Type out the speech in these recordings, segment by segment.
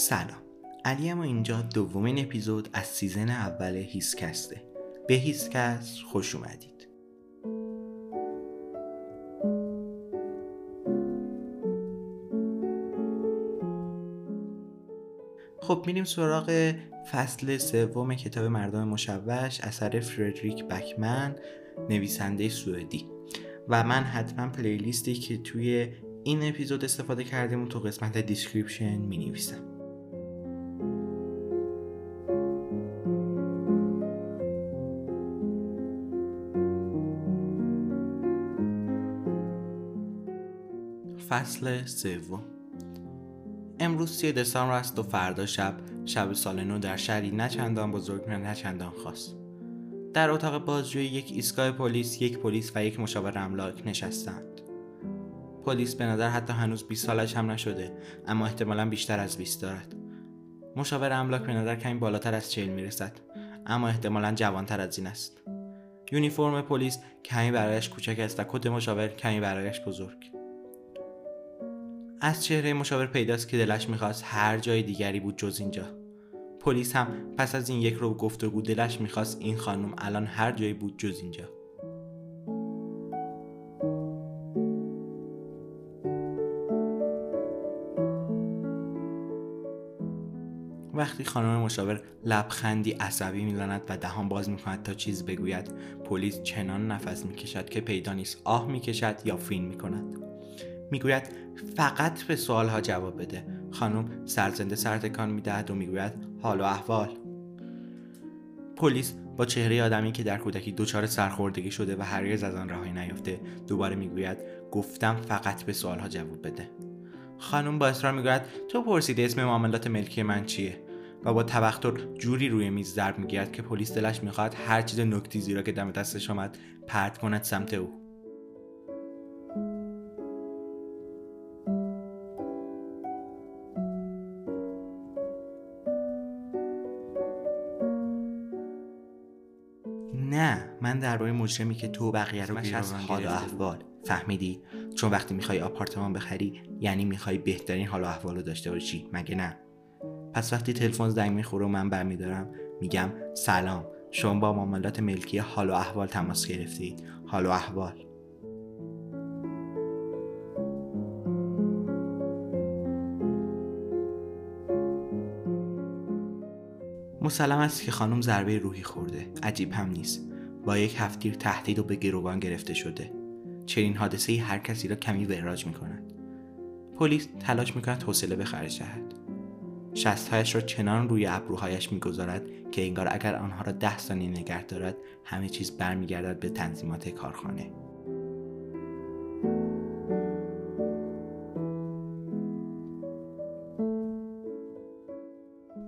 سلام. علی‌ام اینجا دومین اپیزود از season اول هیسکسته به هیسکست خوش اومدید. خب میریم سراغ فصل سوم کتاب مردم مشوش اثر فردریک بکمن نویسنده سوئدی. و من حتما playlist ی که توی این اپیزود استفاده کردیم تو قسمت description می نویسم فصل سوم. امروز سی دسامبر است و فردا شب شب سال نو در شهری نه چندان بزرگ نه چندان خاص. در اتاق بازجویی یک ایستگاه پلیس یک پلیس و یک مشاور املاک نشستند. پلیس به نظر حتی هنوز 20 سالش هم نشده اما احتمالا بیشتر از 20 دارد. مشاور املاک به نظر کمی بالاتر از 40 می‌رسد اما احتمالا جوانتر از این است. یونیفرم پلیس کمی برایش کوچک است و کت مشاور کمی برایش بزرگ. از چهره مشاور پیداست که دلش می‌خواست هر جای دیگری بود جز اینجا. پلیس هم پس از این یک رو گفتگو دلش می‌خواست این خانم الان هر جایی بود جز اینجا. وقتی خانم مشاور لبخندی عصبی می‌زند و دهان باز می‌کند تا چیز بگوید پلیس چنان نفس می‌کشد که پیدا نیست آه می‌کشد یا فین می‌کند. می‌گوید فقط به سوالها جواب بده. خانم سرزنده سرتکان می‌دهد و می‌گوید حال و احوال. پلیس با چهره آدمی که در کودکی دچار سرخوردگی شده و هرگز از آن رهایی نیافته دوباره می‌گوید گفتم فقط به سوالها جواب بده. خانم با اصرار می‌گوید تو پرسیده اسم معاملات ملکی من چیه؟ و با تبختر جوری روی میز ضرب می‌گیرد که پلیس دلش می‌خواهد هر چیز نکتی را که دم دستش آمد پرت کند سمت او. من درباره مجرمی که تو بقیه رو از حال و احوال فهمیدی؟ چون وقتی می‌خوای آپارتمان بخری یعنی می‌خوای بهترین حال و احوال رو داشته باشی مگه نه؟ پس وقتی تلفن زنگ می‌خوره و من برمیدارم میگم سلام شما با معاملات ملکی حال و احوال تماس گرفتید حال و احوال. مسلم است که خانم ضربه روحی خورده. عجیب هم نیست. با یک هفتیر تهدید و به گروگان گرفته شده. چنین حادثه هر کسی را کمی وراج می کند پلیس تلاش می کند حوصله به خرج دهد. شستهایش را چنان روی ابروهایش می‌گذارد که انگار اگر آنها را ده ثانیه نگه دارد همه چیز برمیگردد به تنظیمات کارخانه.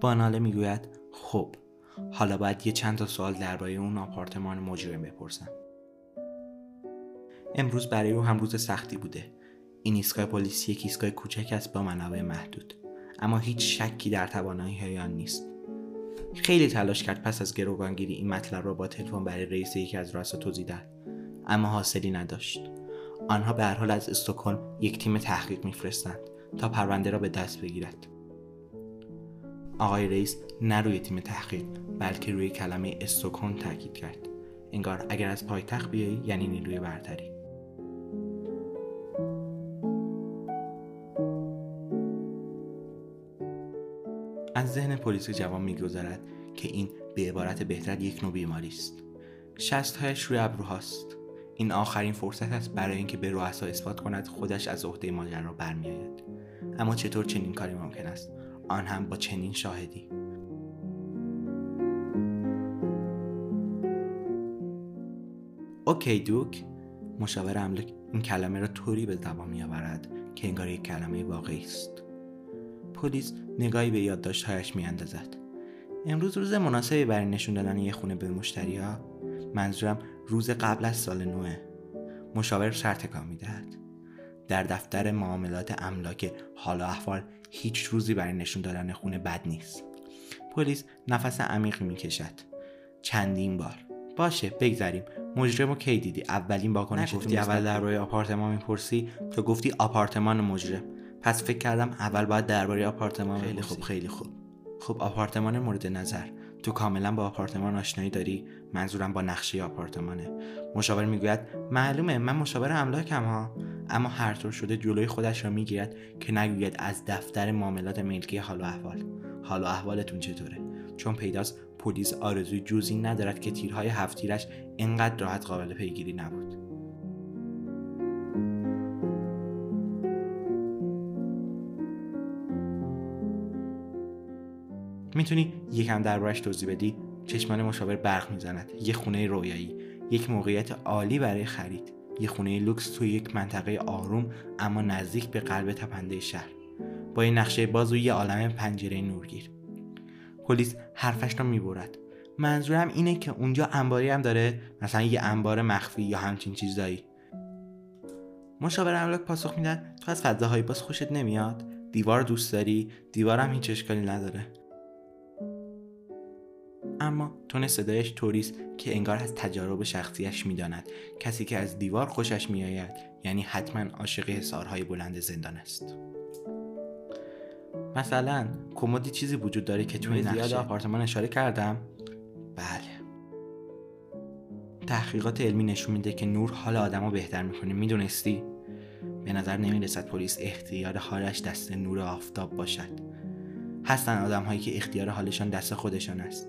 با ناله می‌گوید خب حالا باید یه چند تا سوال درباره اون آپارتمان مجرم بپرسم. امروز برای او هم روز سختی بوده. این ایستگاه پلیسی یک ایستگاه کوچک است با منابع محدود. اما هیچ شکی در توانایی آن نیست. خیلی تلاش کرد پس از گروگانگیری این مطلب را با تلفن برای رئیس یکی از رؤسا توضیح دهد. اما حاصلی نداشت. آنها به هر حال از استکهلم یک تیم تحقیق میفرستند تا پرونده را به دست بگیرد. آقای رئیس نه روی تیم تحقیق بلکه روی کلمه استکهلم تاکید کرد. انگار اگر از پایتخت بیایی یعنی نیروی برتری. از ذهن پلیس جوان میگذرد که این به عبارت بهتر یک نوع بیماری است. شستهایش روی ابروهاست این آخرین فرصت است برای اینکه به رؤسا اثبات کند خودش از عهده ماجرا برمیآید. اما چطور چنین کاری ممکن است؟ آن هم با چنین شاهدی. اوکی دوک مشاور املاک این کلمه را طوری به زبان میآورد که انگار یک کلمه واقعی است. پلیس نگاهی به یادداشتهایش میاندازد. امروز روز مناسبی برای نشون دادن یه خونه به مشتری ها منظورم روز قبل از سال نوه. مشاور سر تکان می‌دهد. در دفتر معاملات املاک حال و احوال هیچ روزی برای نشون دادن خونه بد نیست. پلیس نفس عمیقی می‌کشد. چندین بار. باشه بگذریم. مجرم کی دیدی؟ اولین واکنش گفتی اول در روی آپارتمان می‌پرسی تو گفتی آپارتمان مجرم. پس فکر کردم اول باید درباره آپارتمان خیلی خوب خیلی خوب. خب آپارتمان مورد نظر. تو کاملا با آپارتمان آشنایی داری؟ منظورم با نقشه آپارتمانه. مشاور می‌گوید معلومه من مشاور املاکم ها اما هر طور شده جلوی خودش را می‌گیرد که نگوید از دفتر معاملات ملکی حال و احوال. حال و احوالتون چطوره؟ چون پیداست پلیس آرزوی جزی ندارد که تیرهای هفتیرش اینقدر راحت قابل پیگیری نبود. می‌تونی یکم دربارش توضیح بدی؟ چشمان مشاور برق می‌زند. یه خونه رویایی. یک موقعیت عالی برای خرید. یه خونه لوکس توی یک منطقه آروم اما نزدیک به قلب تپنده شهر. با یه نقشه باز و یه عالم پنجره نورگیر. پلیس حرفش رو می‌برد. منظورم اینه که اونجا انباری هم داره مثلا یه انبار مخفی یا همچین چیزایی. مشاور املاک پاسخ میدن تو از فضاهای باز خوشت نمیاد؟ دیوار دوست داری؟ دیوارم هیچ اشکالی نداره. اما تون صدایش طوریست که انگار از تجارب شخصیش می‌داند. کسی که از دیوار خوشش میآید. یعنی حتما عاشق حصارهای بلند زندان است. مثلا کمدی چیزی وجود داره که توی نقشه آپارتمان اشاره کردم؟ بله. تحقیقات علمی نشون میده که نور حال آدمو بهتر می‌کنه. می‌دونستی؟ به نظر نمی‌رسد پلیس اختیار حالش دست نور آفتاب باشد. هستن آدم هایی که اختیار حالشان دست خودشان است.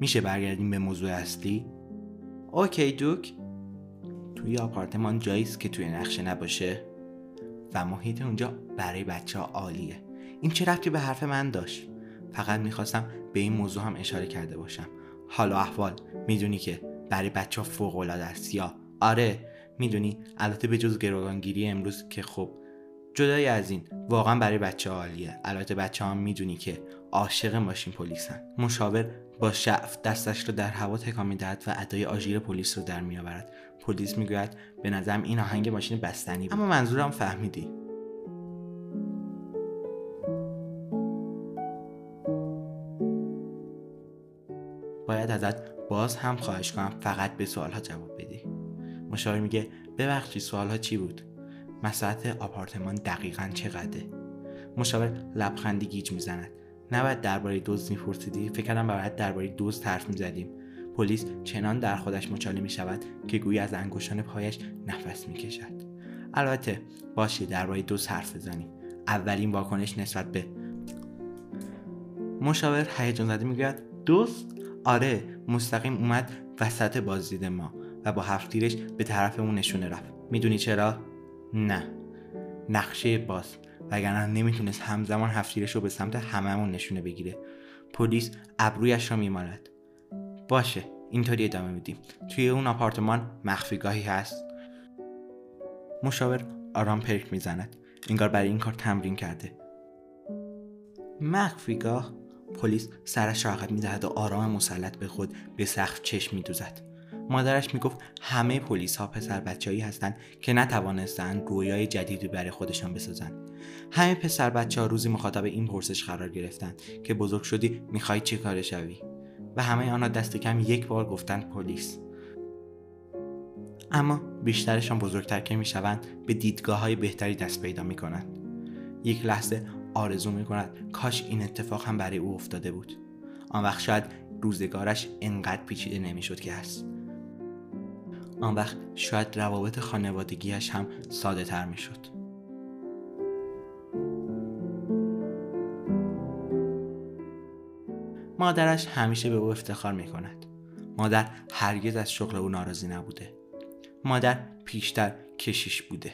میشه برگردیم به موضوع اصلی؟ اوکی دوک. توی آپارتمان جاییست که توی نقشه نباشه و محیط اونجا برای بچه ها عالیه. این چه رفتی به حرف من داشت؟ فقط می‌خواستم به این موضوع هم اشاره کرده باشم. حال و احوال می‌دونی که برای بچه ها فوق العاده است یا؟ آره می‌دونی البته به جز گروگانگیری امروز که خب جدای از این واقعا برای بچه عالیه. البته بچه هم می‌دونی که عاشق ماشین پلیسن مشاور با شعف دستش رو در هوا تکان می‌دهد و ادای آژیر پلیس رو در میآورد. پلیس می‌گوید به نظرم این آهنگ ماشین بستنی بود. اما منظورم فهمیدی. باید ازت باز هم خواهش کنم فقط به سوالها جواب بدی. مشاور میگه ببخشید سوالها چی بود؟ مساحت آپارتمان دقیقا چقدره؟ مشاور لبخندی گیج می‌زند. نباید درباره دوز میپرسیدی؟ فکر کردم باید درباره دوز حرف می‌زدیم. پلیس چنان در خودش مچاله می شود که گویی از انگشتان پایش نفس می کشد. البته باشه درباره دوز حرف بزنیم اولین واکنش نسبت به مشاور هیجان زده می‌گوید دوست؟ آره مستقیم اومد وسط بازدید ما و با هفتیرش به طرفمون نشونه رفت. می‌دونی چرا؟ نه. نقشه باز. وگرنه نمی‌تونست همزمان هفتیرش رو به سمت هممون نشونه بگیره. پلیس ابرویش را میمالد باشه اینطوری ادامه میدیم. توی اون آپارتمان مخفیگاهی هست. مشاور آرام پرک می‌زند. انگار برای این کار تمرین کرده. مخفیگاه پلیس سرش را عقب می‌دهد و آرام مسلط به خود به سقف چشم میدوزد. مادرش می‌گفت همه پلیس ها پسر بچههایی هستند که نتوانستند رویای جدیدی برای خودشان بسازند همه پسر بچه ها روزی مخاطب این پرسش قرار گرفتند که بزرگ شدی می‌خوای چه کار شوی؟ و همه آنها دست کم یک بار گفتند پلیس. اما بیشترشان بزرگتر که می‌شوند به دیدگاه های بهتری دست پیدا می‌کنند. یک لحظه آرزو می‌کند کاش این اتفاق هم برای او افتاده بود. آن وقت شاید روزگارش انقدر پیچیده نمی‌شد که هست. آن وقت شاید روابط خانوادگیش هم ساده تر می شد. مادرش همیشه به او افتخار می کند. مادر هرگز از شغل او ناراضی نبوده. مادر پیشتر کشیش بوده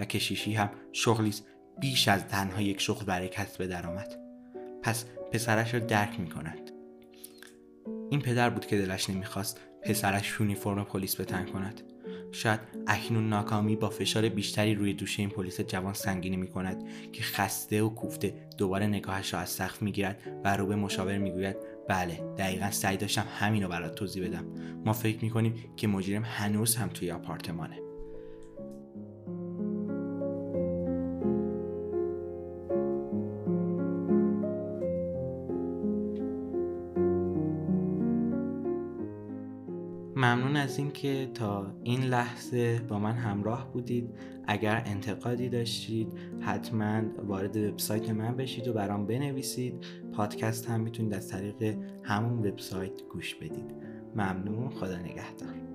و کشیشی هم شغلی بیش از تنها یک شغل برای کسب درآمد. پس پسرش را درک می کند. این پدر بود که دلش نمی‌خواست پسرش یونیفرم پلیس بتن کند. شاید اکنون ناکامی با فشار بیشتری روی دوش این پلیس جوان سنگینی می کند که خسته و کوفته دوباره نگاهش را از سقف می‌گیرد و رو به مشاور می‌گوید بله دقیقا سعی داشتم همین رو برات توضیح بدم. ما فکر می‌کنیم که مجرم هنوز هم توی آپارتمانه. ممنون از اینکه تا این لحظه با من همراه بودید. اگر انتقادی داشتید حتما وارد وبسایت من بشید و برام بنویسید. پادکست هم می‌تونید از طریق همون وبسایت گوش بدید. ممنون خدا نگهدار.